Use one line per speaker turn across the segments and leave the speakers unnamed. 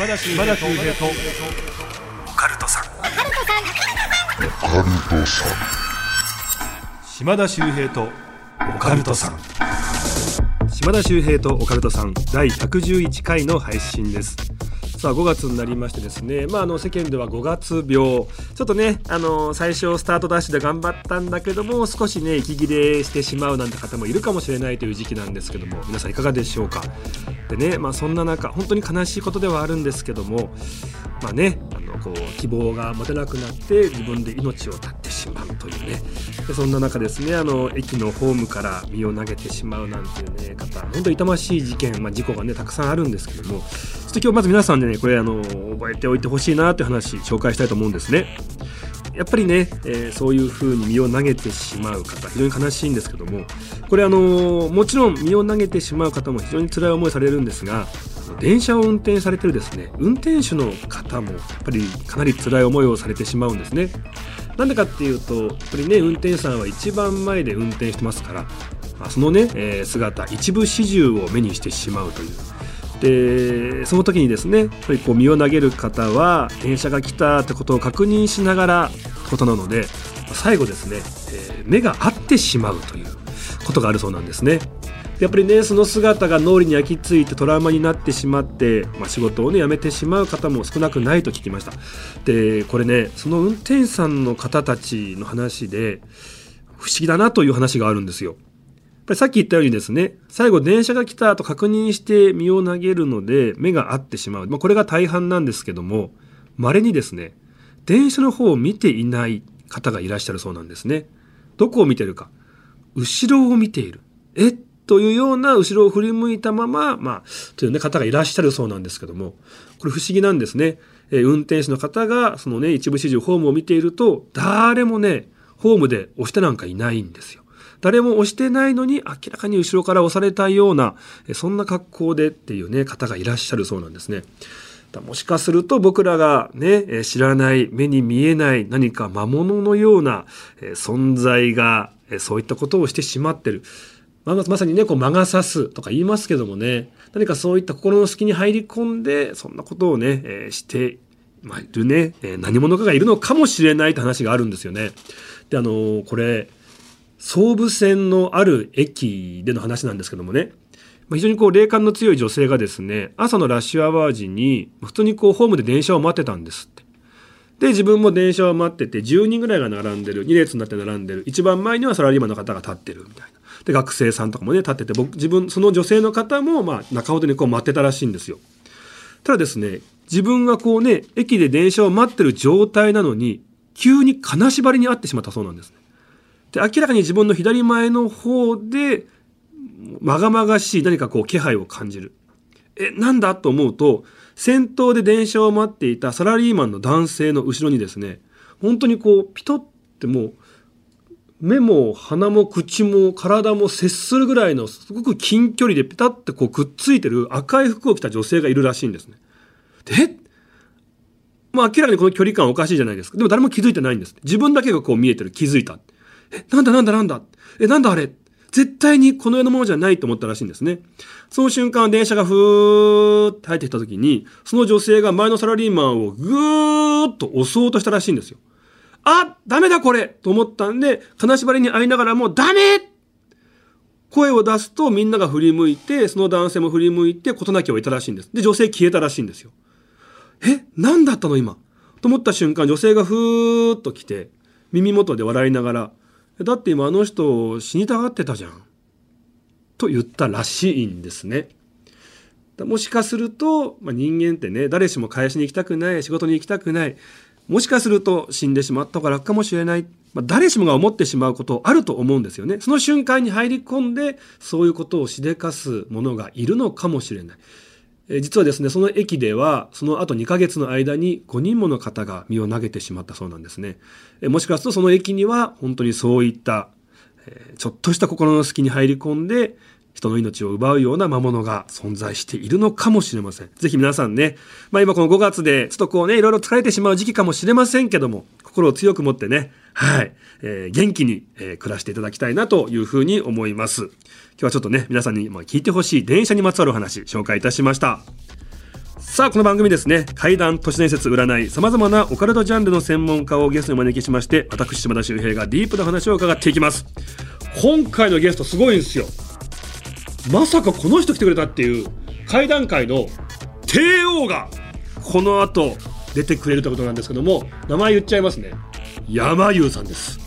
島田秀平とオカルトさん島田秀平とオカルトさん島田秀平とオカルトさん第111回の配信ですさあ5月になりましてですね、まあ、あの世間では5月病。ちょっとねあの最初スタートダッシュで頑張ったんだけども少しね息切れしてしまうなんて方もいるかもしれないという時期なんですけども。皆さんいかがでしょうか？でね、まあ、そんな中本当に悲しいことではあるんですけども。まあねこう希望が持てなくなって自分で命を絶ってしまうというね。でそんな中ですねあの駅のホームから身を投げてしまうなんていうね方本当に痛ましい事件、まあ、事故がねたくさんあるんですけども。ちょっと今日まず皆さんでねこれあの覚えておいてほしいなという話紹介したいと思うんですね。やっぱりね、えー、そういうふうに身を投げてしまう方非常に悲しいんですけども。これあのもちろん身を投げてしまう方も非常に辛い思いされるんですが電車を運転されてるですね運転手の方もやっぱりかなり辛い思いをされてしまうんですね。なんでかっていうとやっぱりね運転手さんは一番前で運転してますから、まあ、そのね、えー、姿一部始終を目にしてしまうというでその時にですねやっぱりこう身を投げる方は電車が来たってことを確認しながらことなので最後ですね、えー、目が合ってしまうということがあるそうなんですね。やっぱりねその姿が脳裏に焼き付いてトラウマになってしまって、まあ、仕事をね辞めてしまう方も少なくないと聞きましたでこれねその運転手さんの方たちの話で不思議だなという話があるんですよぱりさっき言ったようにですね、最後電車が来たと確認して身を投げるので目が合ってしまう。まあ、これが大半なんですけども、稀にですね、電車の方を見ていない方がいらっしゃるそうなんですね。どこを見てるか。後ろを見ている。え？というような後ろを振り向いたまま、まあ、という、ね、方がいらっしゃるそうなんですけども、これ不思議なんですね。えー、運転手の方が、そのね、一部始終ホームを見ていると、誰もね、ホームで押してなんかいないんですよ。誰も押してないのに明らかに後ろから押されたようなそんな格好でっていうね方がいらっしゃるそうなんですね。もしかすると僕らがね知らない目に見えない何か魔物のような存在がそういったことをしてしまってる。まさにねこう魔が差すとか言いますけどもね何かそういった心の隙に入り込んでそんなことをね、えー、してまあ、いるね、えー、何者かがいるのかもしれないって話があるんですよね。であのー、これ総武線のある駅での話なんですけどもね、まあ非常にこう霊感の強い女性がですね、朝のラッシュアワー時に、普通にこうホームで電車を待ってたんですって。で、自分も電車を待ってて、10人ぐらいが並んでる、2列になって並んでる、一番前にはサラリーマンの方が立ってるみたいな。で、学生さんとかもね、立ってて、僕、自分、その女性の方も、まあ、中ほどにこう待ってたらしいんですよ。ただですね、自分がこうね、駅で電車を待ってる状態なのに、急に金縛りに遭ってしまったそうなんですね。で明らかに自分の左前の方でまがまがしい何かこう気配を感じる。え、なんだと思うと、先頭で電車を待っていたサラリーマンの男性の後ろにですね、本当にこう、ピトってもう、目も鼻も口も体も接するぐらいのすごく近距離でピタッてこうくっついてる赤い服を着た女性がいるらしいんですね。で、まあ明らかにこの距離感おかしいじゃないですか。でも誰も気づいてないんです。自分だけがこう見えてる、気づいた。え、なんだなんだなんだえ、なんだあれ絶対にこの世のものじゃないと思ったらしいんですね。その瞬間、電車がふーって入ってきた時に、その女性が前のサラリーマンをぐーっと押そうとしたらしいんですよ。あダメだこれと思ったんで、金縛りに会いながらも、ダメ声を出すとみんなが振り向いて、その男性も振り向いて事なきを得たらしいんです。で、女性消えたらしいんですよ。え何だったの今？と思った瞬間、女性がふーっと来て、耳元で笑いながら、だって今あの人死にたがってたじゃん。と言ったらしいんですね。もしかすると、まあ、人間ってね、誰しも会社に行きたくない、仕事に行きたくない、もしかすると死んでしまった方が楽かもしれない、まあ、誰しもが思ってしまうことあると思うんですよね。その瞬間に入り込んで、そういうことをしでかす者がいるのかもしれない。え実はですね、その駅では、その後2ヶ月の間に5人もの方が身を投げてしまったそうなんですね。えもしかするとその駅には、本当にそういった、えちょっとした心の隙に入り込んで、人の命を奪うような魔物が存在しているのかもしれません。ぜひ皆さんね、まあ今この5月でちょっとこうね、いろいろ疲れてしまう時期かもしれませんけども、心を強く持ってね、はい、えー、元気に、えー、暮らしていただきたいなというふうに思います。今日はちょっとね、皆さんに聞いてほしい電車にまつわるお話、紹介いたしました。さあこの番組ですね怪談都市伝説占いさまざまなオカルトジャンルの専門家をゲストにお招きしまして私島田秀平がディープな話を伺っていきます今回のゲストすごいんですよまさかこの人来てくれたっていう怪談界の帝王がこの後出てくれるということなんですけども名前言っちゃいますね。山優さんです。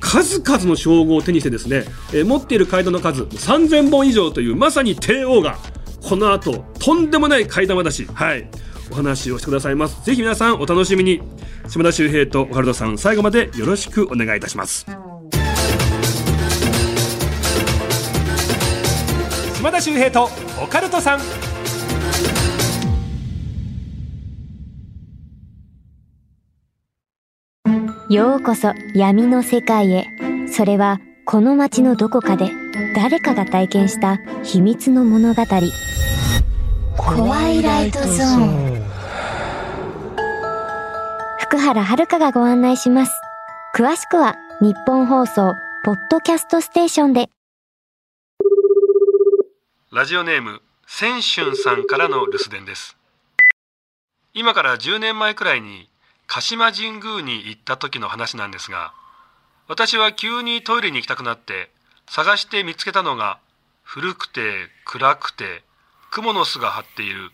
数々の称号を手にしてですね、えー、持っている怪談の数3000本以上というまさに帝王がこの後とんでもない怪談話はいお話をしてくださいます。ぜひ皆さんお楽しみに。島田秀平とオカルトさん最後までよろしくお願いいたします。島田秀平とオカルトさん。
ようこそ闇の世界へ。それはこの街のどこかで誰かが体験した秘密の物語。怖いライトゾーン。福原遥がご案内します。詳しくは日本放送ポッドキャストステーションで
ラジオネーム千春さんからの留守電です。今から10年前くらいに鹿島神宮に行った時の話なんですが私は急にトイレに行きたくなって探して見つけたのが古くて暗くて蜘蛛の巣が張っている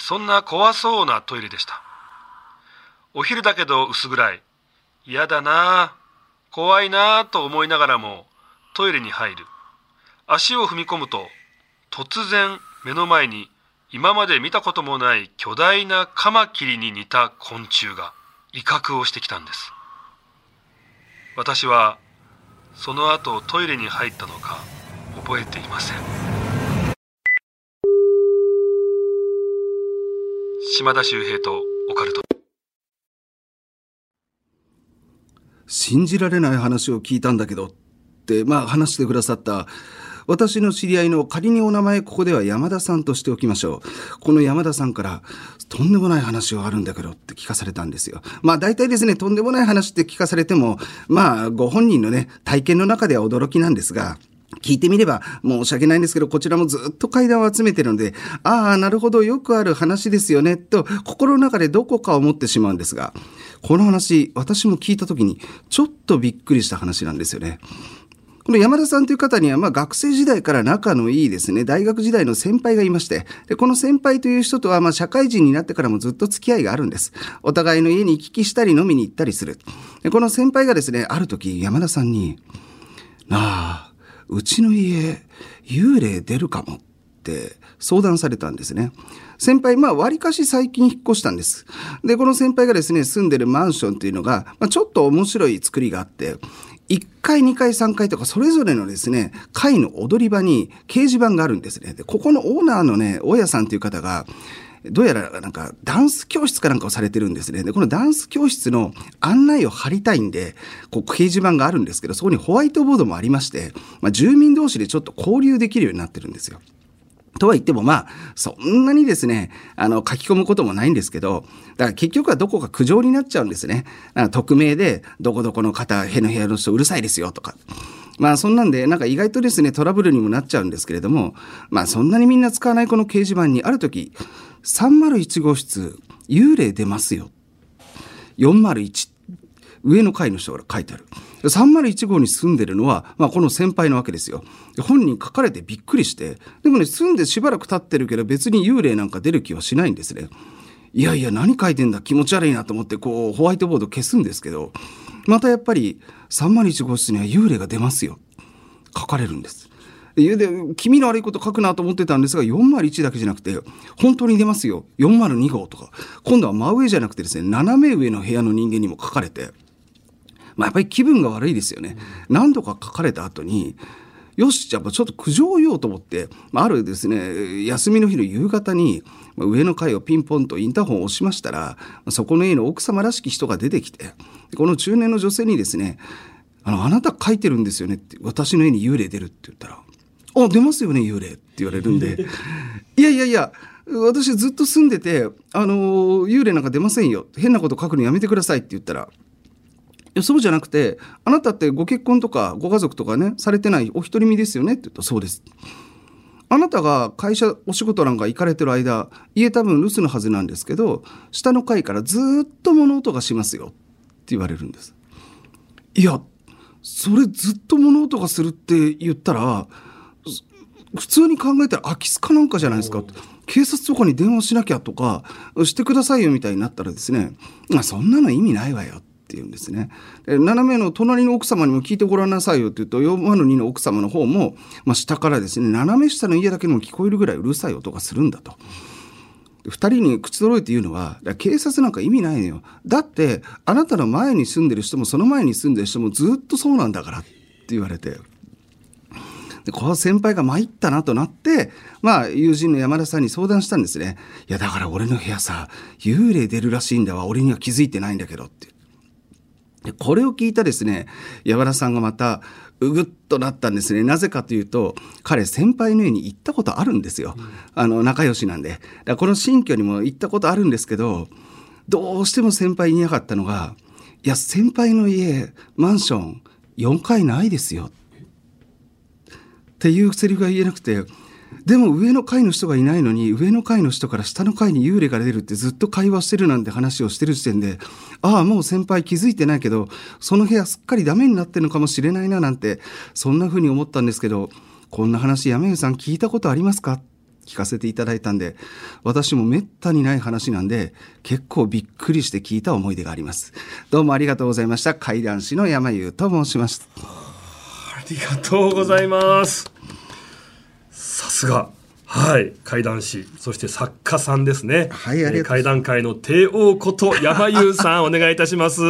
そんな怖そうなトイレでした。お昼だけど薄暗い。嫌だな怖いなと思いながらもトイレに入る。足を踏み込むと突然目の前に今まで見たこともない巨大なカマキリに似た昆虫が威嚇をしてきたんです。私はその後トイレに入ったのか覚えていません。島田秀平とオカルト。
信じられない話を聞いたんだけどってまあ話してくださった私の知り合いの仮にお名前ここでは山田さんとしておきましょう。この山田さんからとんでもない話があるんだけどって聞かされたんですよ。まあ大体ですね、とんでもない話って聞かされても、まあご本人のね、体験の中では驚きなんですが、聞いてみれば申し訳ないんですけど、こちらもずっと階段を集めてるので、ああ、なるほど、よくある話ですよね、と心の中でどこか思ってしまうんですが、この話、私も聞いた時にちょっとびっくりした話なんですよね。この山田さんという方には、まあ学生時代から仲のいいですね、大学時代の先輩がいまして、でこの先輩という人とは、まあ社会人になってからもずっと付き合いがあるんです。お互いの家に行き来したり飲みに行ったりする。でこの先輩がですね、ある時山田さんに、なあ、うちの家、幽霊出るかもって相談されたんですね。先輩、まあ、割かし最近引っ越したんです。で、この先輩がですね、住んでるマンションっていうのが、まあ、ちょっと面白い作りがあって、1階、2階、3階とか、それぞれのですね、階の踊り場に掲示板があるんですね。で、ここのオーナーのね、大家さんという方が、どうやらなんかダンス教室かなんかをされてるんですね。で、このダンス教室の案内を貼りたいんで、こう掲示板があるんですけど、そこにホワイトボードもありまして、まあ、住民同士でちょっと交流できるようになってるんですよ。とは言ってもまあ、そんなにですね、あの、書き込むこともないんですけど、だから結局はどこか苦情になっちゃうんですね。匿名で、どこどこの方、への部屋の人うるさいですよとか。まあそんなんで、なんか意外とですね、トラブルにもなっちゃうんですけれども、まあそんなにみんな使わないこの掲示板に、ある時、301号室、幽霊出ますよ。401、上の階の人から書いてある。301号に住んでるのは、まあ、この先輩なわけですよ。本人書かれてびっくりして、でもね、住んでしばらく経ってるけど別に幽霊なんか出る気はしないんですね。いやいや、何書いてんだ？気持ち悪いなと思って、こう、ホワイトボード消すんですけど、またやっぱり、301号室には幽霊が出ますよ。書かれるんです。で、気味の悪いこと書くなと思ってたんですが、401だけじゃなくて、本当に出ますよ。402号とか。今度は真上じゃなくてですね、斜め上の部屋の人間にも書かれて、まあ、やっぱり気分が悪いですよね。何度か書かれた後に、よし、じゃあちょっと苦情を言おうと思って、あるですね、休みの日の夕方に、上の階をピンポンとインターホンを押しましたら、そこの家の奥様らしき人が出てきて、この中年の女性にですね、あの、あなた書いてるんですよねって、私の家に幽霊出るって言ったら、あ、出ますよね、幽霊って言われるんで、いやいやいや、私ずっと住んでて、あの、幽霊なんか出ませんよ。変なこと書くのやめてくださいって言ったら、やそうじゃなくてあなたってご結婚とかご家族とかねされてないお独り身ですよね？って言ったらそうですあなたが会社お仕事なんか行かれてる間、家多分留守のはずなんですけど、下の階からずっと物音がしますよって言われるんです。いや、それずっと物音がするって言ったら、普通に考えたら空き巣かなんかじゃないですか。警察とかに電話しなきゃとか、してくださいよみたいになったらですね、まあそんなの意味ないわよって言うんですね。で斜めの隣の奥様にも聞いてごらんなさいよって言うと、4万の2の奥様の方も、まあ下からですね、斜め下の家だけでも聞こえるぐらいうるさい音がするんだと。二人に口揃えて言うのは、警察なんか意味ないのよ。だって、あなたの前に住んでる人もその前に住んでる人もずっとそうなんだからって言われて。で、この先輩が参ったなとなって、まあ、友人の山田さんに相談したんですね。いや、だから俺の部屋さ、幽霊出るらしいんだわ。俺には気づいてないんだけどって。でこれを聞いたですね、山田さんがまた、うぐっとなったんですね。なぜかというと、彼先輩の家に行ったことあるんですよ。あの、仲良しなんで。だこの新居にも行ったことあるんですけど、どうしても先輩言いなかったのが、いや、先輩の家、マンション、4階ないですよ。っていうセリフが言えなくて、でも上の階の人がいないのに、上の階の人から下の階に幽霊が出るってずっと会話してるなんて話をしてる時点で、ああ、もう先輩気づいてないけど、その部屋すっかりダメになってるのかもしれないななんて、そんな風に思ったんですけど、こんな話山湯さん聞いたことありますか？聞かせていただいたんで、私もめったにない話なんで、結構びっくりして聞いた思い出があります。どうもありがとうございました。怪談師の山湯と申します。
ありがとうございます。さすが。はい、怪談師、そして作家さんですね。
はいありがとうございます
えー怪談界の帝王こと山優さん、お願いいたします。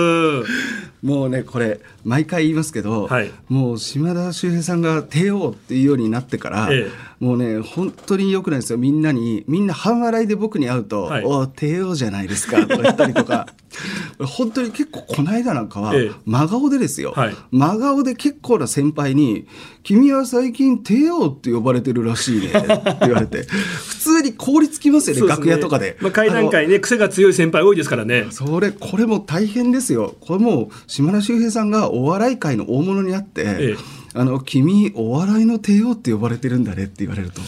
もうね、これ、毎回言いますけど、
はい。
もう島田秀平さんが帝王っていうようになってから、
え
もうね、本当に良くないですよ。みんなに、みんな半笑いで僕に会うと、
はい。
お帝王じゃないですか、とか言ったりとか、本当に結構この間なんかは
ええ、
真顔でですよ、
はい。
真顔で結構な先輩に、君は最近帝王って呼ばれてるらしいね、って言われて、普通に凍りつきますよね、
ね。
楽屋とかで。
まあ、怪談界ね、癖が強い先輩多いですからね。
それ、これも大変ですよ。これもう、島田秀平さんがお笑い界の大物になって、
ええ
あの、君、お笑いの帝王って呼ばれてるんだねって言われると。
わ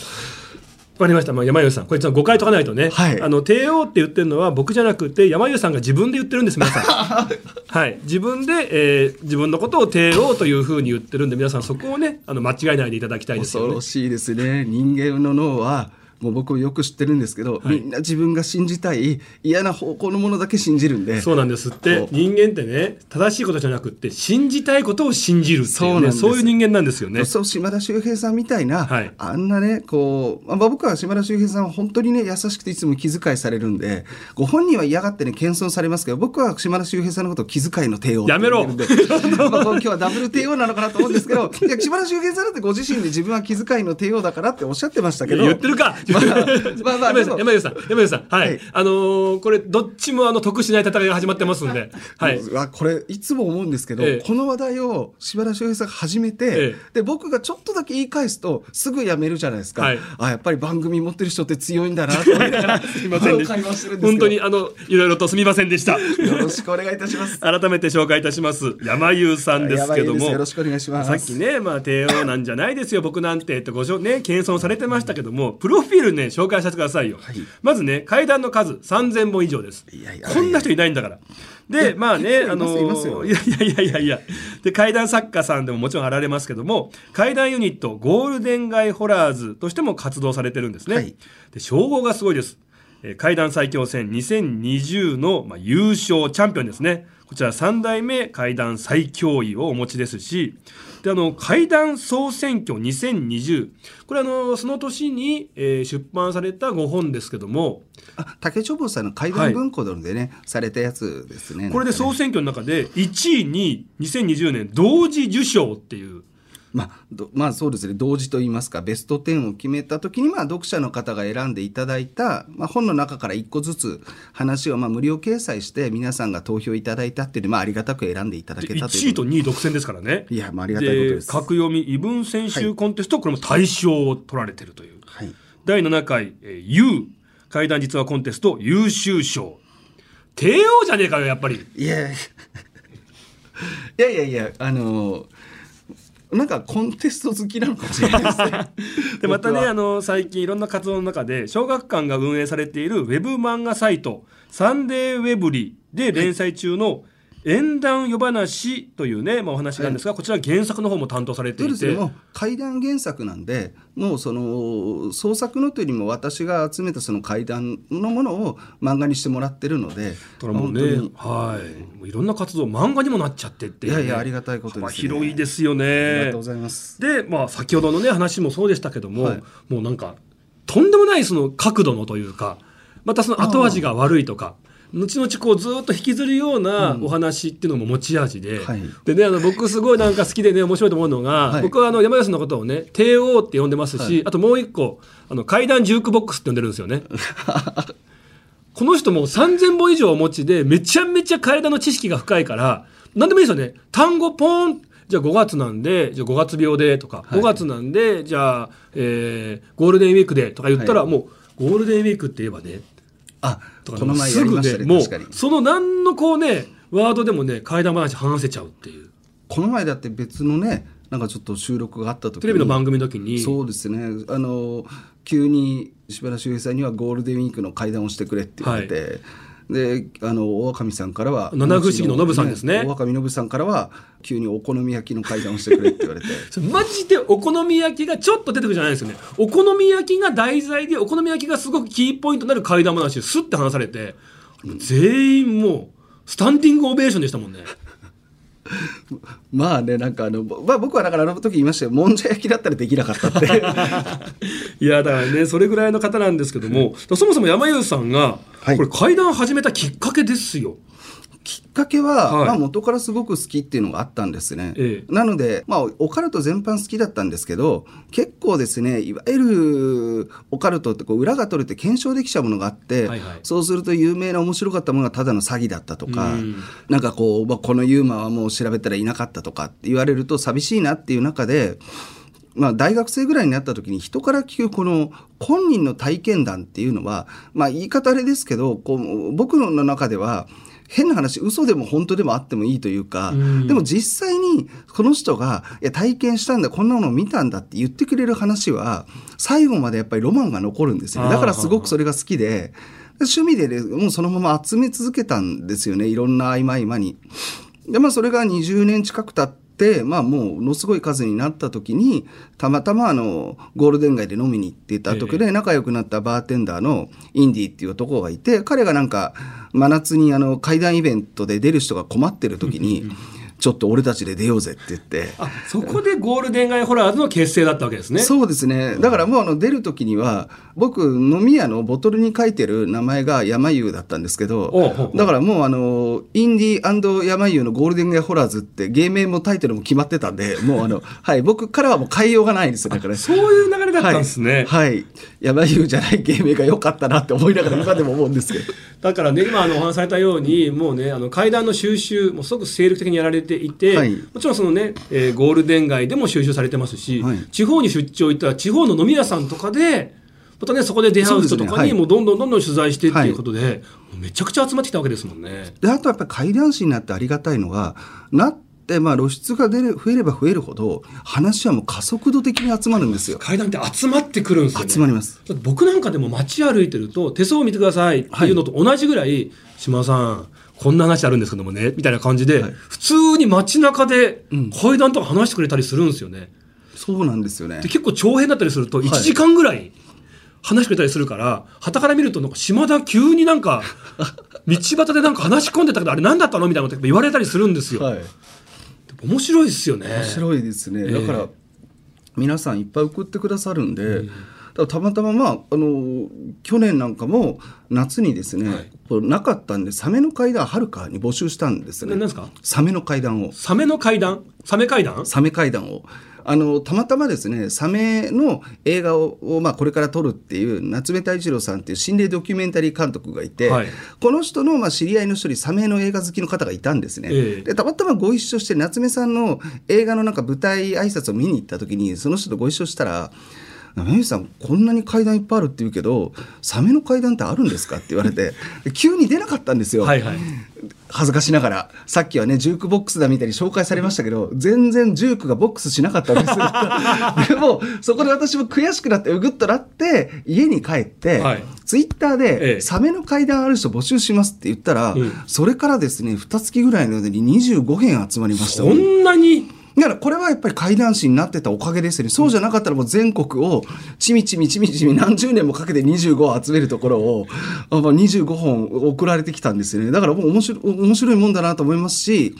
かりました。まあ、山優さん、これちょっと誤解解かないとね。
はい
あの、帝王って言ってるのは僕じゃなくて、山優さんが自分で言ってるんです、皆さん。はい。自分で、えー自分のことを帝王というふうに言ってるんで、皆さんそこをね、あの、間違えないでいただきたいですよね
恐ろ。しいですね。人間の脳は、もう僕もよく知ってるんですけど、
はい。
みんな自分が信じたい嫌な方向のものだけ信じるんで。
そうなんです。って人間ってね正しいことじゃなくって信じたいことを信じるっていう,、ね、
そうなんです。
そういう人間なんですよね。
そう島田秀平さんみたいな、
はい。
あんなねこう、まあ、僕は島田秀平さんは本当にね優しくていつも気遣いされるんでご本人は嫌がってね謙遜されますけど僕は島田秀平さんのことを気遣いの帝王
やめろ。
まあ今日はダブル帝王なのかなと思うんですけどいや島田秀平さんだってご自身で自分は気遣いの帝王だからっておっしゃってましたけど
言ってるか、
まあまあ
山
まあ
優さん山優さん山優さんはい、
はい。
あのーこれどっちもあの得しない戦いが始まってますんで。はい、
うわこれいつも思うんですけど、
ええ。
この話題を柴田秀平さんが始めて、
ええ。
で僕がちょっとだけ言い返すとすぐやめるじゃないですか、
はい。
あやっぱり番組持ってる人って強いんだなと思いながら
すいません本当にあのいろいろとすみませんでした。
よろしくお願いいたします。
改めて紹介いたします。山優さんですけども。
よろしくお願いします。
さっきね、まあ、帝王なんじゃないですよ、僕なんてってごね、謙遜されてましたけども、プロフィールね、紹介させてくださいよ。
はい
まずね、階段の数3000本以上です。
いやいや
こんな人いないんだから。で、まあね、あの
い
やいやいやいやいや、で、階段作家さんでももちろんあられますけども、階段ユニット、ゴールデンガイホラーズとしても活動されてるんですね。
はい
で、称号がすごいです。えー階段最強戦2020の、まあ、優勝チャンピオンですね。こちら3代目階段最強位をお持ちですし、で、あの、階段総選挙2020。これあの、その年に、えー出版された5本ですけども、
あ竹長坊さんの怪談文庫でね、されたやつですね。
これで総選挙の中で1位に2020年同時受賞っていう、
まあ、どまあそうですね同時と言いますかベスト10を決めた時にまあ読者の方が選んでいただいた、まあ、本の中から1個ずつ話をまあ無料掲載して皆さんが投票いただいたっていうまあありがたく選んでいただけたという
1位と2位独占ですからね。
いやまあありがたいことです
格読み異文選集コンテスト、これも大賞を取られてるという。
はい
第7回、えー、U 怪談実話コンテスト優秀賞。帝王じゃねえかよ、やっぱり。
いや いやいやいやいやあのなんかコンテスト好きなのかもしれない ですね。
でまたねあの最近いろんな活動の中で小学館が運営されているウェブ漫画サイト「サンデーウェブリ」で連載中の「縁談夜話」というね、まあ、お話があるんですが、こちら原作の方も担当されていて。
怪談原作なんでもうその創作のというよりも私が集めたその怪談のものを漫画にしてもらってるので
だからもうねはい。もういろんな活動漫画にもなっちゃってっていうね、
いやいやありがたいことですね。
幅広いですよ
あり
ね
がとうございます。
で、まあ、先ほどのね話もそうでしたけども、
はい。
もうなんかとんでもないその角度のというかまたその後味が悪いとか後々こうずっと引きずるようなお話っていうのも持ち味で、
はい。
でねあの僕すごいなんか好きでね面白いと思うのが、
はい。
僕はあの山吉のことをね帝王って呼んでますし、
はい。
あともう一個あの階段ジュークボックスって呼んでるんですよね。この人も3000本以上お持ちでめちゃめちゃ階段の知識が深いから何でもいいですよね。単語ポンじゃあ5月なんでじゃあ5月病でとか、
はい。
5月なんでじゃあ、えーゴールデンウィークでとか言ったら、
はい。
もうゴールデンウィークって言えばね
あこの前
すぐ
やりました
ねもうその何のこうねワードでもね怪談話話せちゃうっていう。
この前だって別のねなんかちょっと収録があった時に
テレビの番組の時に。
そうですね。あの急に柴田秀平さんにはゴールデンウィークの会談をしてくれって言われて、であの大神さんからは
七不思議のノブさんですね。
大神ノブさんからは急にお好み焼きの会談をしてくれって言われて。
マジでお好み焼きがちょっと出てくるじゃないですよね。お好み焼きが題材でお好み焼きがすごくキーポイントになる怪談話をスッて話されて全員もうスタンディングオベーションでしたもんね
まあねなんかあの、まあ、僕はだからあの時言いましたよ。もんじゃ焼きだったらできなかったって。
いやだからねそれぐらいの方なんですけどもそもそも山優さんが
はい。
これ怪談始めたきっかけですよ、
きっかけは、
はい
まあ、元からすごく好きっていうのがあったんですね。
ええ
なので、まあ、オカルト全般好きだったんですけど結構ですねいわゆるオカルトってこう裏が取れて検証できちゃうものがあって、
はいはい
そうすると有名な面白かったものがただの詐欺だったとか、
うん
なんかこう、まあ、このユーマはもう調べたらいなかったとかって言われると寂しいなっていう中で。まあ、大学生ぐらいになった時に人から聞くこの本人の体験談っていうのは、まあ、言い方あれですけどこう僕の中では変な話嘘でも本当でもあってもいいというか、
うん。
でも実際にこの人がいや体験したんだこんなものを見たんだって言ってくれる話は最後までやっぱりロマンが残るんですよね。だからすごくそれが好きで趣味でねもうそのまま集め続けたんですよねいろんな合間合間に。でまあそれが20年近く経ってまあもうものすごい数になった時にたまたまあのゴールデン街で飲みに行っていた時で仲良くなったバーテンダーのインディっていう男がいて彼がなんか真夏にあの怪談イベントで出る人が困ってる時にちょっと俺たちで出ようぜって言って。
あそこでゴールデン街ホラーズの結成だったわけですね
そうですね。だからもうあの出る時には、僕、飲み屋のボトルに書いてる名前が山優だったんですけどだからもうあの、インディ山優のゴールデン街ホラーズって芸名もタイトルも決まってたんで、もうあの、はい、僕からはもう変えようがないんですよ。だから。
そういう流れだったんですね、
はい。はい山優じゃない芸名が良かったなって思いながら今でも思うんですけど。
だからね今あのお話しされたようにもうねあの階段の収集もすごく精力的にやられていて、
はい
もちろんそのね、えーゴールデン街でも収集されてますし、
はい
地方に出張行ったら地方の飲み屋さんとかでまたねそこで出会う人とかにもうどんどんどんどん取材してっていうことで、もうめちゃくちゃ集まってきたわけですもんね。
で、あとやっぱり怪談師になってありがたいのが、なって、まあ露出が出る増えれば増えるほど、話はもう加速度的に集まるんですよ。
階段って集まってくるんですよね。
集まります。
僕なんかでも街歩いてると手相を見てくださいっていうのと同じぐらい、島田さんこんな話あるんですけどもねみたいな感じで、
はい
普通に街中で
うん
階段とか話してくれたりするんですよね。
そうなんですよね
で。結構長編だったりすると1時間ぐらい話してくれたりするから、傍から見るとなんか島田急になんか 道端でなんか話し込んでたけどあれ何だったのみたいなこと言われたりするんですよ。
はい。
面白いですよね。
面白いですね。
ええ
だから、皆さんいっぱい送ってくださるんで、らたまたままあ、あの、去年なんかも夏にですね、
はい
なかったんで、サメの階段はるかに募集したんですね。
ですか？
サメの階段を。
サメの階段？サメ階段？
サメ階段を。あの、たまたまですね、サメの映画を、をまあ、これから撮るっていう、夏目太一郎さんっていう心霊ドキュメンタリー監督がいて、
はい
この人の、まあ、知り合いの一人、サメの映画好きの方がいたんですね。
ええ
で、たまたまご一緒して、夏目さんの映画のなんか舞台挨拶を見に行った時に、その人とご一緒したら、山口さんこんなに階段いっぱいあるって言うけどサメの階段ってあるんですかって言われて急に出なかったんですよ、
はいはい
恥ずかしながらさっきはねジュークボックスだみたいに紹介されましたけど全然ジュークがボックスしなかったんですでもそこで私も悔しくなってうぐっとなって家に帰って、
はい
ツイッター
ええ
でサメの階段ある人募集しますって言ったら、
うん
それからですね2月ぐらいの間に25件集まりました
そんなに
だからこれはやっぱり怪談師になってたおかげですよね。そうじゃなかったらもう全国をちみちみちみちみ何十年もかけて25を集めるところをあまあ25本送られてきたんですよね。だからもう面白い面白いもんだなと思いますし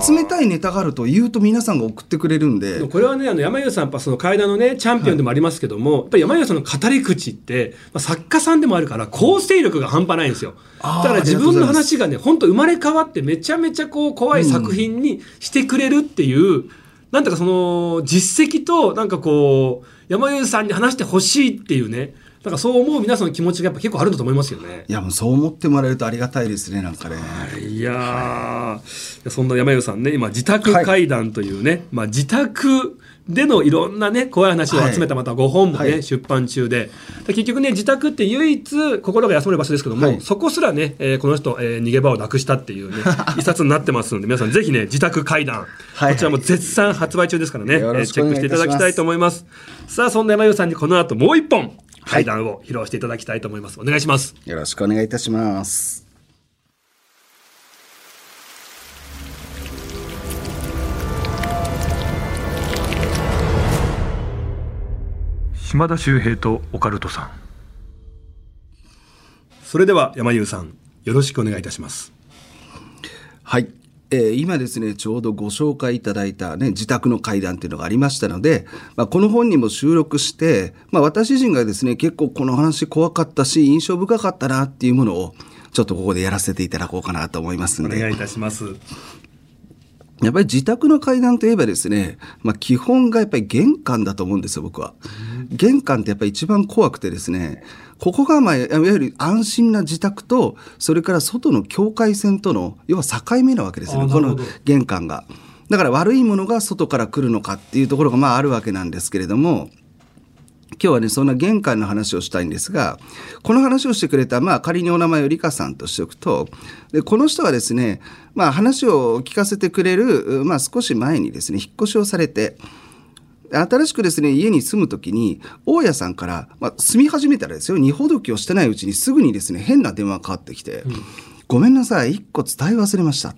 集めたいネタがあると言うと皆さんが送ってくれるんで。
これはね、あの山優さん、やっぱその階段のね、チャンピオンでもありますけども、やっぱり山優さんの語り口って、まあ、作家さんでもあるから、構成力が半端ないんですよ。だから自分の話がね、本当生まれ変わって、めちゃめちゃこう、怖い作品にしてくれるっていう、なんとかその、実績と、なんかこう、山優さんに話してほしいっていうね、なんかそう思う皆さんの気持ちがやっぱ結構あるんだと思いますよね。
いやもうそう思ってもらえるとありがたいですねなんかね。
いやーそんな山優さんね、今、自宅怪談というね、まあ、自宅でのいろんなね、怖い話を集めたまた5本もね、
はい
出版中でで結局ね、自宅って唯一心が休まる場所ですけども、
はい
そこすらね、えーこの人、えー逃げ場をなくしたっていうね、一冊になってますので、皆さんぜひね、自宅怪談、
はい
こちらも絶賛発売中ですからね、
よろ
えーチェックしていただきたいと思います。さあ、そんな山優さんにこの後もう一本、怪談を披露していただきたいと思います。お願いします。
よろしくお願いいたします。
島田秀平とオカルトさんそれでは山優さんよろしくお願いいたします
はい。えー今ですね、ちょうどご紹介いただいたね、自宅の階段っていうのがありましたので、まあ、この本にも収録して、まあ、私自身がですね、結構この話怖かったし、印象深かったなっていうものを、ちょっとここでやらせていただこうかなと思いますんで。
お願いいたします
やっぱり自宅の階段といえばですね、まあ、基本がやっぱり玄関だと思うんですよ、僕は。玄関ってやっぱり一番怖くてですね、ここがまあ、いわゆる安心な自宅と、それから外の境界線との、要は境目なわけですよね、この玄関が。だから悪いものが外から来るのかっていうところがまああるわけなんですけれども、今日はね、そんな玄関の話をしたいんですが、この話をしてくれた、まあ仮にお名前をリカさんとしておくと、で、この人はですね、まあ話を聞かせてくれる、まあ少し前にですね、引っ越しをされて、新しくですね、家に住むときに、大家さんから、まあ、住み始めたらですよ、二ほどきをしてないうちにすぐにですね、変な電話がかかってきて、ごめんなさい、一個伝え忘れました。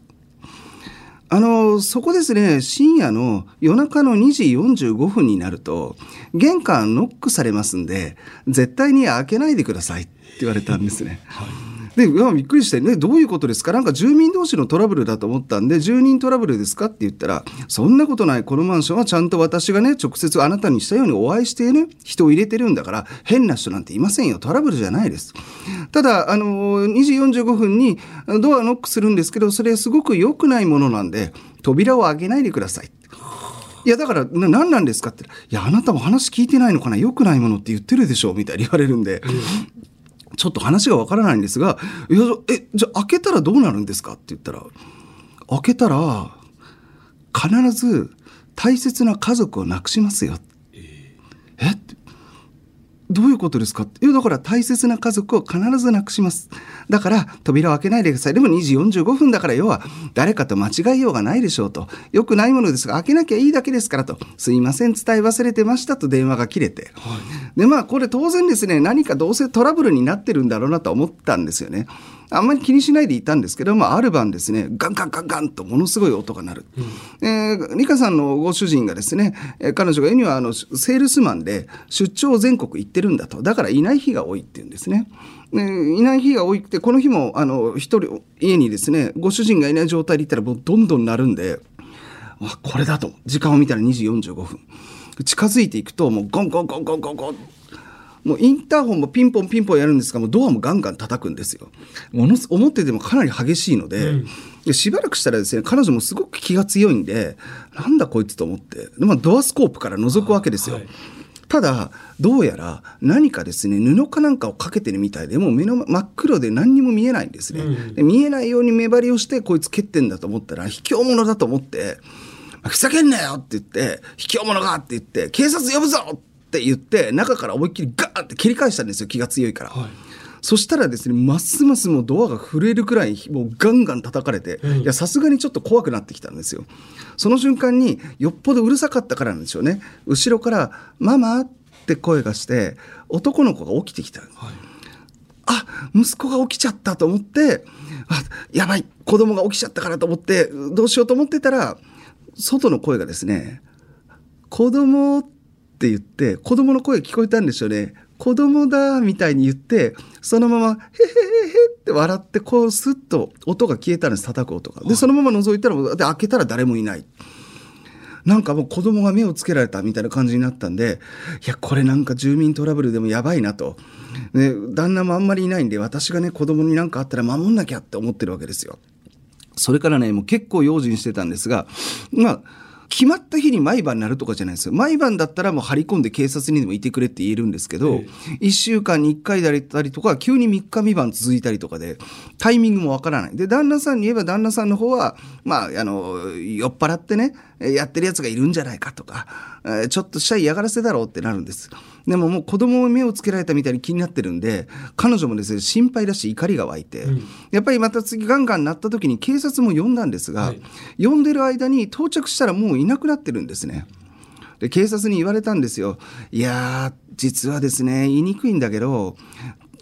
あの、そこですね、深夜の夜中の2時45分になると、玄関ノックされますんで、絶対に開けないでくださいって言われたんですね。で、うわびっくりして、ね、どういうことですか？なんか住民同士のトラブルだと思ったんで、住人トラブルですか？って言ったら、そんなことない、このマンションはちゃんと私がね、直接あなたにしたようにお会いしてね、人を入れてるんだから、変な人なんていませんよ。トラブルじゃないです。ただ、あの、2時45分にドアノックするんですけど、それすごく良くないものなんで、扉を開けないでください。いや、だから、な何なんですかって。いや、あなたも話聞いてないのかな？良くないものって言ってるでしょ？みたいに言われるんで。ちょっと話がわからないんですが、いや、え、じゃあ開けたらどうなるんですか？って言ったら、開けたら、必ず大切な家族を亡くしますよ。え？ってどういうことですか？っていやだから大切な家族を必ず亡くします。だから扉を開けないでください。でも2時45分だから要は誰かと間違いようがないでしょうと。よくないものですが開けなきゃいいだけですからと。すいません伝え忘れてましたと電話が切れて。でまあこれ当然ですね何かどうせトラブルになってるんだろうなと思ったんですよね。あんまり気にしないでいたんですけど、まあ、ある晩ですね、ガンガンガンガンとものすごい音が鳴る。えー、リカさんのご主人がですね、えー彼女が言うにはあのセールスマンで出張全国行ってるんだと。だからいない日が多いって言うんですね。ねいない日が多くて、この日もあの一人家にですね、ご主人がいない状態で行ったらもうどんどん鳴るんで、わこれだと。時間を見たら2時45分。近づいていくと、もうゴンゴンゴンゴンゴンゴン。もうインターホンもピンポンピンポンやるんですが、もうドアもガンガン叩くんですよ。ものす思っててもかなり激しいので、でしばらくしたらですね、彼女もすごく気が強いんで、なんだこいつと思って、でまあ、ドアスコープから覗くわけですよ。
はい。
ただ、どうやら何かですね、布かなんかをかけてるみたいで、もう目の真っ黒で何にも見えないんですね。
うん。
で見えないように目張りをして、こいつ蹴ってんだと思ったら、卑怯者だと思って、ふざけんなよ！って言って、卑怯者がって言って、警察呼ぶぞ！ってって言って中から思いっきりガーって切り返したんですよ気が強いから。
はい
そしたらですね、ますますもうドアが震えるくらい、もうガンガン叩かれて、
うん
いや、さすがにちょっと怖くなってきたんですよ。その瞬間に、よっぽどうるさかったからなんでしょうね。後ろから、ママって声がして、男の子が起きてきた。
はい
あ、息子が起きちゃったと思って、あ、やばい、子供が起きちゃったからと思って、どうしようと思ってたら、外の声がですね、子供っって言って、子供の声聞こえたんでしょうね。子供だみたいに言って、そのまま、へへへへって笑って、こうスッと音が消えたんです、叩く音が。で、そのまま覗いたら、で、開けたら誰もいない。なんかもう子供が目をつけられたみたいな感じになったんで、いや、これなんか住民トラブルでもやばいなと。ね、旦那もあんまりいないんで、私がね、子供になんかあったら守んなきゃって思ってるわけですよ。それからね、もう結構用心してたんですが、まあ、決まった日に毎晩なるとかじゃないですよ。毎晩だったらもう張り込んで警察にでもいてくれって言えるんですけど、
え
1週間に1回だったりとか、急に3日3晩続いたりとかで、タイミングもわからない。で、旦那さんに言えば旦那さんの方は、まあ、あの、酔っ払ってね、やってる奴がいるんじゃないかとか、えーちょっとした嫌がらせだろうってなるんです。でももう子供に目をつけられたみたいに気になってるんで、彼女もですね、心配だし怒りが湧いて、
うん
やっぱりまた次ガンガン鳴った時に警察も呼んだんですが、
はい
呼んでる間に到着したらもういなくなってるんですね。で警察に言われたんですよ。いやー、実はですね、言いにくいんだけど、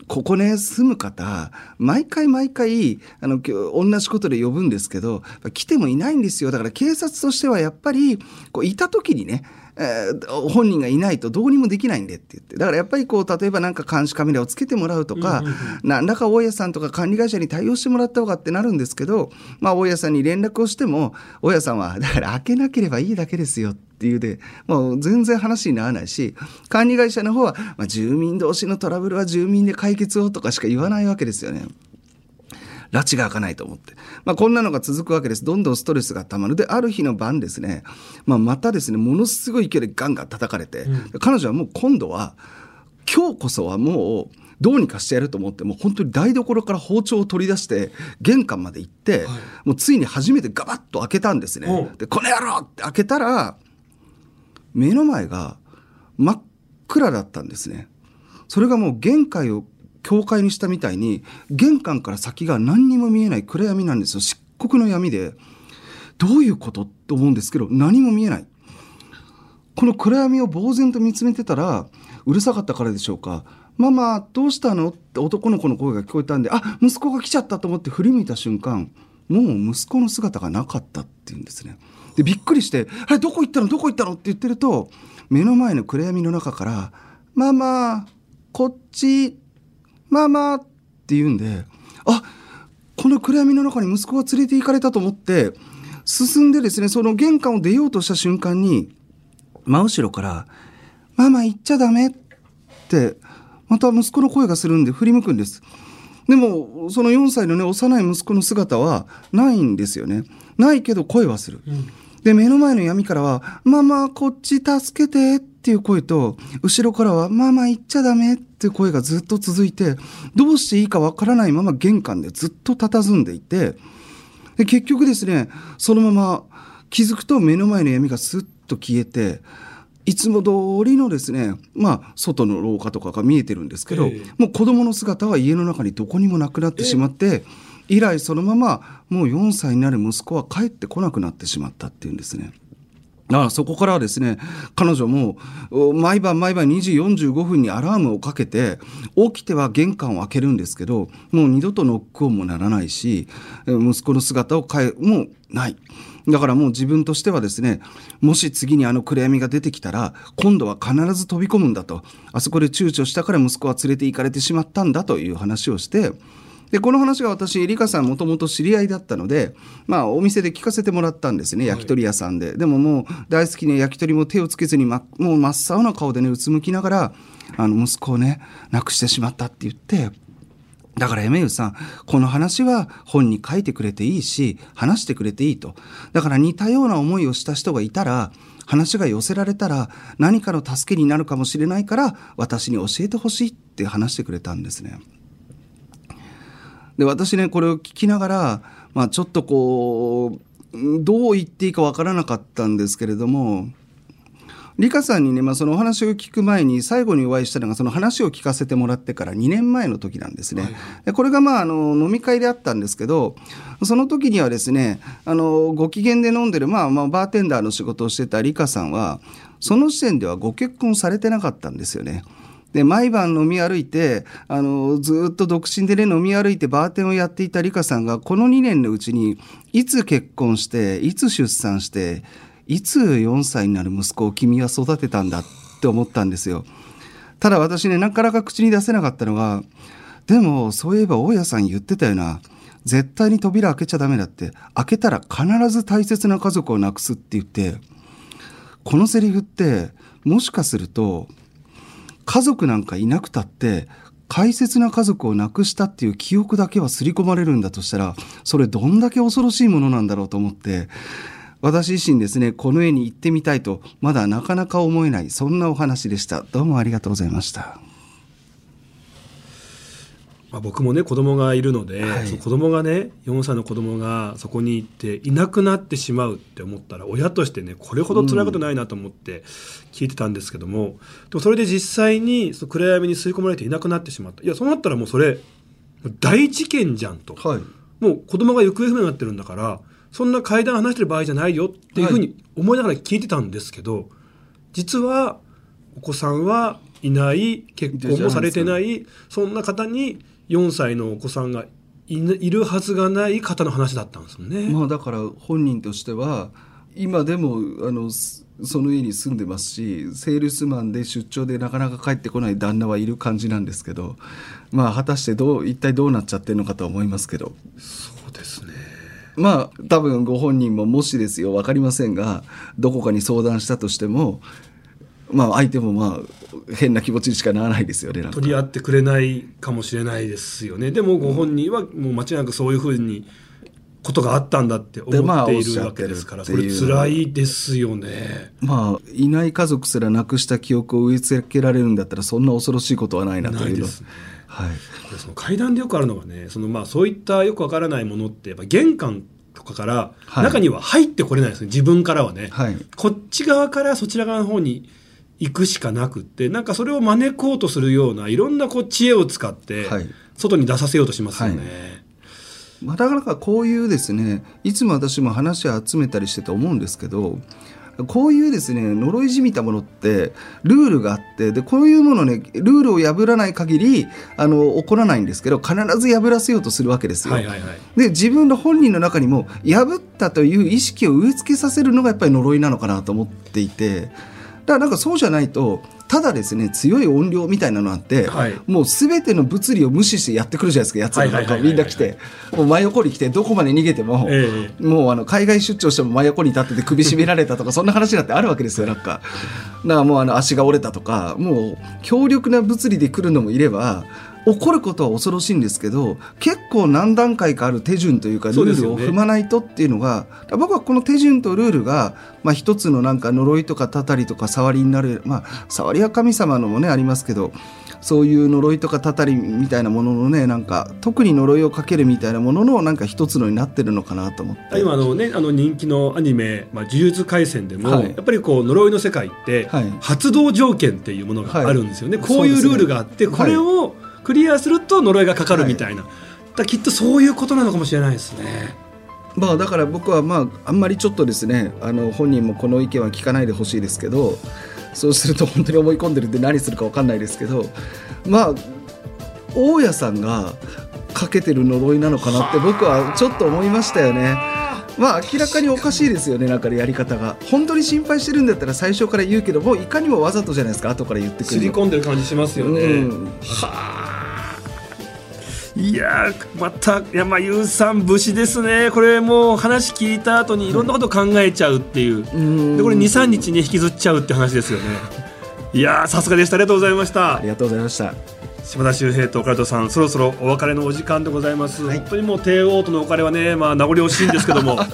ここね、住む方、毎回毎回、あの、同じことで呼ぶんですけど、来てもいないんですよ。だから警察としてはやっぱり、こう、いた時にね、えー本人がいないとどうにもできないんでって言って。だからやっぱりこう、例えばなんか監視カメラをつけてもらうとか、
うんうんうん
何らか大家さんとか管理会社に対応してもらった方がってなるんですけど、まあ大家さんに連絡をしても、大家さんは、だから開けなければいいだけですよっていうで、もう全然話にならないし、管理会社の方は、まあ住民同士のトラブルは住民で解決をとかしか言わないわけですよね。拉致が開かないと思って。まあ、こんなのが続くわけです。どんどんストレスが溜まる。で、ある日の晩ですね、まあ、またですね、ものすごい勢いでガンガン叩かれて、彼女はもう今度は、今日こそはもう、どうにかしてやると思って、もう本当に台所から包丁を取り出して、玄関まで行って、もうついに初めてガバッと開けたんですね
お。
で、この野郎って開けたら、目の前が真っ暗だったんですね。それがもう玄関を境界にしたみたいに玄関から先が何にも見えない暗闇なんですよ。漆黒の闇で。どういうことと思うんですけど何も見えない。この暗闇を呆然と見つめてたらうるさかったからでしょうか「ママどうしたの?」って男の子の声が聞こえたんで「あ息子が来ちゃった」と思って振り向いた瞬間もう息子の姿がなかったっていうんですね。でびっくりして「あれどこ行ったの？どこ行ったの?」って言ってると目の前の暗闇の中から「ママこっちママ」って言うんであこの暗闇の中に息子が連れて行かれたと思って進んでですねその玄関を出ようとした瞬間に真後ろから「ママ行っちゃダメ」ってまた息子の声がするんで振り向くんです。でもその4歳のね幼い息子の姿はないんですよね。ないけど声はする、で目の前の闇からは「ママこっち助けて」っていう声と後ろからは「ママ行っちゃダメ」っていう声がずっと続いてどうしていいかわからないまま玄関でずっと佇んでいてで結局ですねそのまま気づくと目の前の闇がスッと消えていつも通りのですねまあ外の廊下とかが見えてるんですけど、
ええ。
もう子供の姿は家の中にどこにもなくなってしまって以来そのままもう4歳になる息子は帰ってこなくなってしまったっていうんですね。だからそこからはですね彼女も毎晩毎晩2時45分にアラームをかけて起きては玄関を開けるんですけどもう二度とノック音もならないし息子の姿を変えもうないだからもう自分としてはですねもし次にあの暗闇が出てきたら今度は必ず飛び込むんだとあそこで躊躇したから息子は連れて行かれてしまったんだという話をしてで、この話が私、リカさんもともと知り合いだったので、まあ、お店で聞かせてもらったんですね、焼き鳥屋さんで。でももう、大好きな焼き鳥も手をつけずに、ま、もう真っ青な顔でね、うつむきながら、あの、息子をね、亡くしてしまったって言って、だから、エメユさん、この話は本に書いてくれていいし、話してくれていいと。だから似たような思いをした人がいたら、話が寄せられたら何かの助けになるかもしれないから、私に教えてほしいって話してくれたんですね。で私ねこれを聞きながら、まあ、ちょっとこうどう言っていいかわからなかったんですけれども理香さんにね、まあ、そのお話を聞く前に最後にお会いしたのがその話を聞かせてもらってから2年前の時なんですね。でこれがまああの飲み会であったんですけどその時にはですねあのご機嫌で飲んでる、まあ、まあバーテンダーの仕事をしてた理香さんはその時点ではご結婚されてなかったんですよね。で、毎晩飲み歩いて、あの、ずっと独身でね、飲み歩いてバーテンをやっていたリカさんが、この2年のうちに、いつ結婚して、いつ出産して、いつ4歳になる息子を君は育てたんだって思ったんですよ。ただ私ね、なかなか口に出せなかったのが、でも、そういえば大家さん言ってたよな。絶対に扉開けちゃダメだって。開けたら必ず大切な家族を亡くすって言って、このセリフって、もしかすると、家族なんかいなくたって大切な家族を亡くしたっていう記憶だけは刷り込まれるんだとしたらそれどんだけ恐ろしいものなんだろうと思って私自身ですねこの絵に行ってみたいとまだなかなか思えないそんなお話でした。どうもありがとうございました。
まあ、僕もね子供がいるので、
はい。
その子供がね4歳の子供がそこに行っていなくなってしまうって思ったら親としてねこれほど辛いことないなと思って聞いてたんですけども、でもそれで実際にその暗闇に吸い込まれていなくなってしまった。いやそうなったらもうそれ大事件じゃんと、
はい。
もう子供が行方不明になってるんだからそんな階段話してる場合じゃないよっていうふうに思いながら聞いてたんですけど、実はお子さんはいない結婚もされてないそんな方に4歳のお子さんがいるはずがない方の話だったんですよね。
まあだから本人としては今でもあのすその家に住んでますしセールスマンで出張でなかなか帰ってこない旦那はいる感じなんですけどまあ果たしてどう一体どうなっちゃってるのかとは思いますけど
そうですね
まあ多分ご本人ももしですよ分かりませんがどこかに相談したとしてもまあ相手もまあ変な気持ちにしかならないですよね
取り合ってくれないかもしれないですよね。でもご本人はもう間違いなくそういうふうにことがあったんだって思っているわけですから、
っていう
それ辛いですよね。
まあいない家族すら亡くした記憶を植え付けられるんだったらそんな恐ろしいことはないなとの。
ないいうですね。
はい。
これその階段でよくあるのがねそのまあそういったよくわからないものってやっぱ玄関とかから
はい。
中には入ってこれないですね、自分からはね、
はい。
こっち側からそちら側の方に行くしかなくってなんかそれを招こうとするようないろんなこう知恵を使って
はい
外に出させようとしますよね。
はいまあ、なかなかこういうですねいつも私も話を集めたりしてて思うんですけどこういうですね呪いじみたものってルールがあってでこういうものねルールを破らない限りあの起こらないんですけど必ず破らせようとするわけですよ。
はいはいはい
で自分の本人の中にも破ったという意識を植え付けさせるのがやっぱり呪いなのかなと思っていてだからなんかそうじゃないとただですね強い音量みたいなのあって、
はい。
もう全ての物理を無視してやってくるじゃないですかやつらなんかみんな来て。もう真横に来てどこまで逃げても、
え。
もうあの海外出張しても真横に立ってて首絞められたとか そんな話だってあるわけですよなんか。だからもうあの足が折れたとかもう強力な物理で来るのもいれば起こることは恐ろしいんですけど結構何段階かある手順というかルールを踏まないとっていうのが僕はこの手順とルールが、まあ、一つのなんか呪いとかたたりとか触りになるまあ触りは神様のもねありますけどそういう呪いとかたたりみたいなもののねなんか特に呪いをかけるみたいなもののなんか一つのになってるのかなと思って。
今あのねあの人気のアニメ「まあ、呪術廻戦」でも、
はい。
やっぱりこう呪いの世界って、
はい。
発動条件っていうものがあるんですよね、
はい。
こういうルールがあって、これをクリアすると呪いがかかるみたいな、だからきっとそういうことなのかもしれないですね。
まあだから僕はまああんまりちょっとですねあの本人もこの意見は聞かないでほしいですけどそうすると本当に思い込んでるんで何するか分かんないですけどまあ大家さんがかけてる呪いなのかなって僕はちょっと思いましたよね。まあ明らかにおかしいですよねなんかやり方が。本当に心配してるんだったら最初から言うけどもいかにもわざとじゃないですか後から言ってく
すり
るの
込んでる感じしますよね。
うん
いやーまた山優さん節ですね。これもう話聞いた後にいろんなこと考えちゃうっていう、
うん。
でこれ23日に引きずっちゃうって話ですよね。いやーさすがでした。ありがとうございました。
ありがとうございました。
島田秀平と岡田さんそろそろお別れのお時間でございます、本当にもう帝王とのお別れはねまあ名残惜しいんですけども。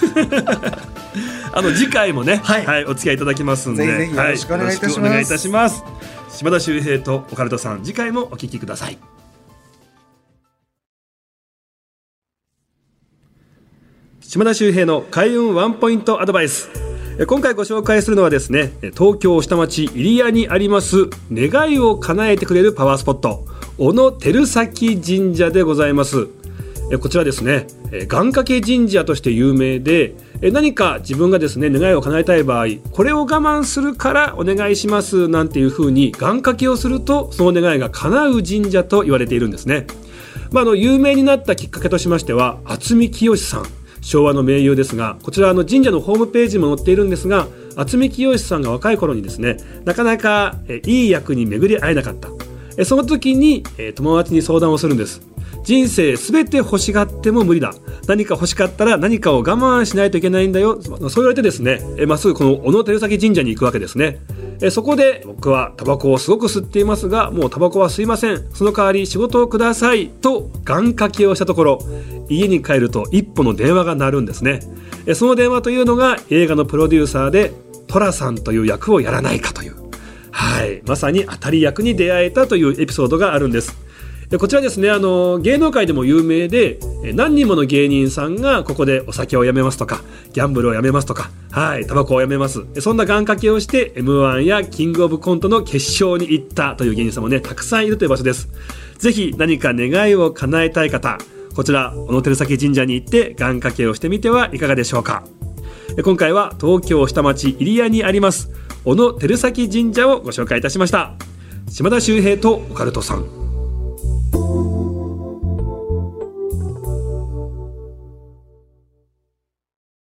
あの次回もね、は
はいい
お付き合いいただきますんで。
ぜひぜひよろしくお願いいたします。
島田秀平と岡田さん次回もお聞きください島田秀平の開運ワンポイントアドバイス。今回ご紹介するのはですね東京下町入谷にあります願いを叶えてくれるパワースポット小野照崎神社でございます。こちらですね願掛け神社として有名で何か自分がですね願いを叶えたい場合これを我慢するからお願いしますなんていうふうに願掛けをするとその願いが叶う神社と言われているんですね、まあ、あの有名になったきっかけとしましては渥美清さん。昭和の名優ですがこちらの神社のホームページも載っているんですが渥美清さんが若い頃にですねなかなかいい役に巡り会えなかった。その時に友達に相談をするんです。人生すべて欲しがっても無理だ。何か欲しかったら何かを我慢しないといけないんだよ。そう言われてですねまっすぐこの小野照崎神社に行くわけですね。そこで僕はタバコをすごく吸っていますがもうタバコは吸いません。その代わり仕事をくださいと願掛けをしたところ家に帰ると一歩の電話が鳴るんですね。その電話というのが映画のプロデューサーで寅さんという役をやらないかという。はい。まさに当たり役に出会えたというエピソードがあるんです。こちらですね。あの芸能界でも有名で何人もの芸人さんがここでお酒をやめますとかギャンブルをやめますとかはい。タバコをやめます。そんな願掛けをして m 1やキングオブコントの決勝に行ったという芸人さんもねたくさんいるという場所です。ぜひ何か願いを叶えたい方こちら小野照崎神社に行って願掛けをしてみてはいかがでしょうか。今回は東京下町入谷にあります小野照崎神社をご紹介いたしました。島田秀平とオカルトさん。